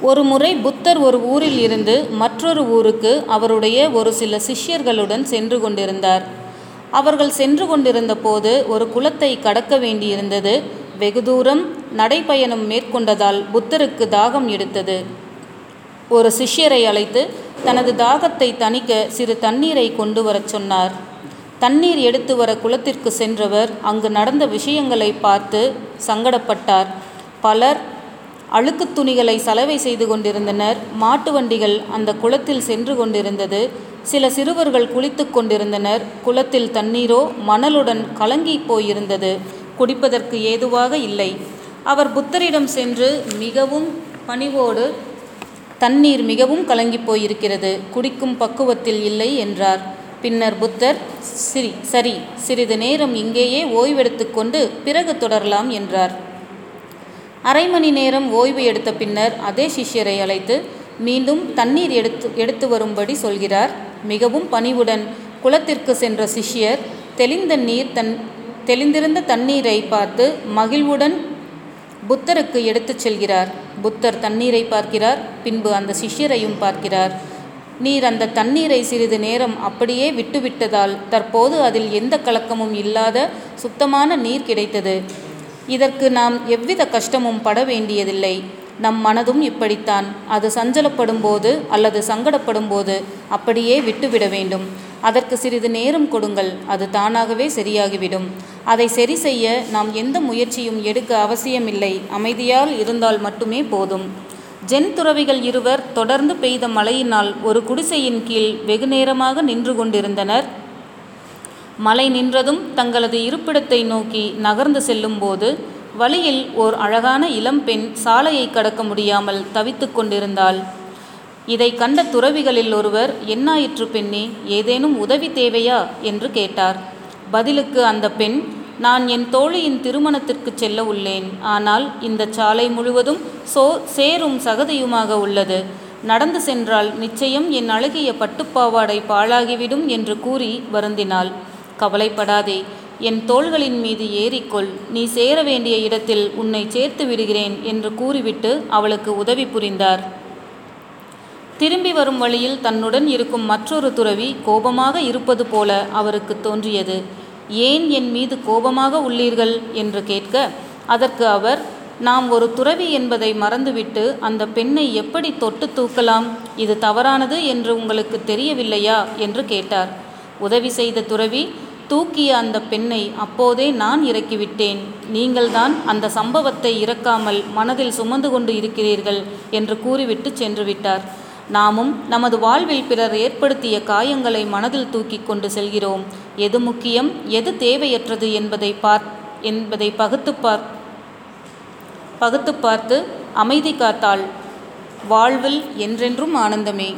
ஒரு முறை புத்தர் ஒரு ஊரில் இருந்து மற்றொரு ஊருக்கு அவருடைய ஒரு சில சிஷ்யர்களுடன் சென்று கொண்டிருந்தார். அவர்கள் சென்று கொண்டிருந்த போது ஒரு குளத்தை கடக்க வேண்டியிருந்தது வெகு தூரம் நடைப்பயணம் மேற்கொண்டதால் புத்தருக்கு தாகம் எடுத்தது. ஒரு சிஷ்யரை அழைத்து தனது தாகத்தை தணிக்க சிறு தண்ணீரை கொண்டு வரச் சொன்னார். தண்ணீர் எடுத்து வர குளத்திற்கு சென்றவர் அங்கு நடந்த விஷயங்களை பார்த்து சங்கடப்பட்டார். பலர் அழுக்குத் துணிகளை சலவை செய்து கொண்டிருந்தனர். மாட்டு வண்டிகள் அந்த குளத்தில் சென்று கொண்டிருந்தது. சில சிறுவர்கள் குளித்து கொண்டிருந்தனர். குளத்தில் தண்ணீரோ மணலுடன் கலங்கி போயிருந்தது. குடிப்பதற்கு ஏதுவாக இல்லை. அவர் புத்தரிடம் சென்று மிகவும் பணிவோடு தண்ணீர் மிகவும் கலங்கி போயிருக்கிறது. குடிக்கும் பக்குவத்தில் இல்லை என்றார். பின்னர் புத்தர் சிரி சரி சிறிது நேரம் இங்கேயே ஓய்வெடுத்துக்கொண்டு பிறகு தொடரலாம் என்றார். அரை மணி நேரம் ஓய்வு எடுத்த பின்னர் அதே சிஷ்யரை அழைத்து மீண்டும் தண்ணீர் எடுத்து எடுத்து வரும்படி சொல்கிறார். மிகவும் பணிவுடன் குளத்திற்கு சென்ற சிஷ்யர் தெளிந்த நீர் தன் தெளிந்திருந்த தண்ணீரை பார்த்து மகிழ்வுடன் புத்தருக்கு எடுத்துச் செல்கிறார். புத்தர் தண்ணீரை பார்க்கிறார். பின்பு அந்த சிஷ்யரையும் பார்க்கிறார். நீர் அந்த தண்ணீரை சிறிது நேரம் அப்படியே விட்டுவிட்டதால் தற்போது அதில் எந்த கலக்கமும் இல்லாத சுத்தமான நீர் கிடைத்தது. இதற்கு நாம் எவ்வித கஷ்டமும் பட வேண்டியதில்லை. நம் மனதும் இப்படித்தான். அது சஞ்சலப்படும் போது அல்லது சங்கடப்படும் போது அப்படியே விட்டுவிட வேண்டும். அதற்கு சிறிது நேரம் கொடுங்கள். அது தானாகவே சரியாகிவிடும். அதை சரி செய்ய நாம் எந்த முயற்சியும் எடுக்க அவசியமில்லை. அமைதியால் இருந்தால் மட்டுமே போதும். ஜென் துறவிகள் இருவர் தொடர்ந்து பெய்த மழையினால் ஒரு குடிசையின் கீழ் வெகு நேரமாக நின்று கொண்டிருந்தனர். மழை நின்றதும் தங்களது இருப்பிடத்தை நோக்கி நகர்ந்து செல்லும்போது வழியில் ஓர் அழகான இளம்பெண் சாலையை கடக்க முடியாமல் தவித்து கொண்டிருந்தாள். இதை கண்ட துறவிகளில் ஒருவர் என்னாயிற்று பெண்ணே ஏதேனும் உதவி தேவையா? என்று கேட்டார். பதிலுக்கு அந்த பெண் நான் என் தோழியின் திருமணத்திற்கு செல்ல உள்ளேன். ஆனால் இந்த சாலை முழுவதும் சோ சேரும் சகதியுமாக உள்ளது. நடந்து சென்றால் நிச்சயம் என் அழகிய பட்டுப்பாவாடை பாழாகிவிடும் என்று கூறி வருந்தினாள். கவலைப்படாதே. என் தோள்களின் மீது ஏறிக்கொள். நீ சேர வேண்டிய இடத்தில் உன்னை சேர்த்து விடுகிறேன் என்று கூறிவிட்டு அவளுக்கு உதவி புரிந்தார். திரும்பி வரும் வழியில் தன்னுடன் இருக்கும் மற்றொரு துறவி கோபமாக இருப்பது போல அவருக்கு தோன்றியது. ஏன் என் மீது கோபமாக உள்ளீர்கள்? என்று கேட்க அதற்கு அவர் நாம் ஒரு துறவி என்பதை மறந்துவிட்டு அந்த பெண்ணை எப்படி தொட்டு தூக்கலாம்? இது தவறானது என்று உங்களுக்கு தெரியவில்லையா? என்று கேட்டார். உதவி செய்த துறவி தூக்கிய அந்த பெண்ணை அப்போதே நான் இறக்கிவிட்டேன். நீங்கள்தான் அந்த சம்பவத்தை இறக்காமல் மனதில் சுமந்து கொண்டு இருக்கிறீர்கள் என்று கூறிவிட்டு சென்று விட்டார் நாமும் நமது வாழ்வில் பிறர் ஏற்படுத்திய காயங்களை மனதில் தூக்கி கொண்டு செல்கிறோம். எது முக்கியம் எது தேவையற்றது என்பதை பார் என்பதை பகுத்து பார் பகுத்து பார்த்து அமைதி காத்தாள் வாழ்வில் என்றென்றும் ஆனந்தமே.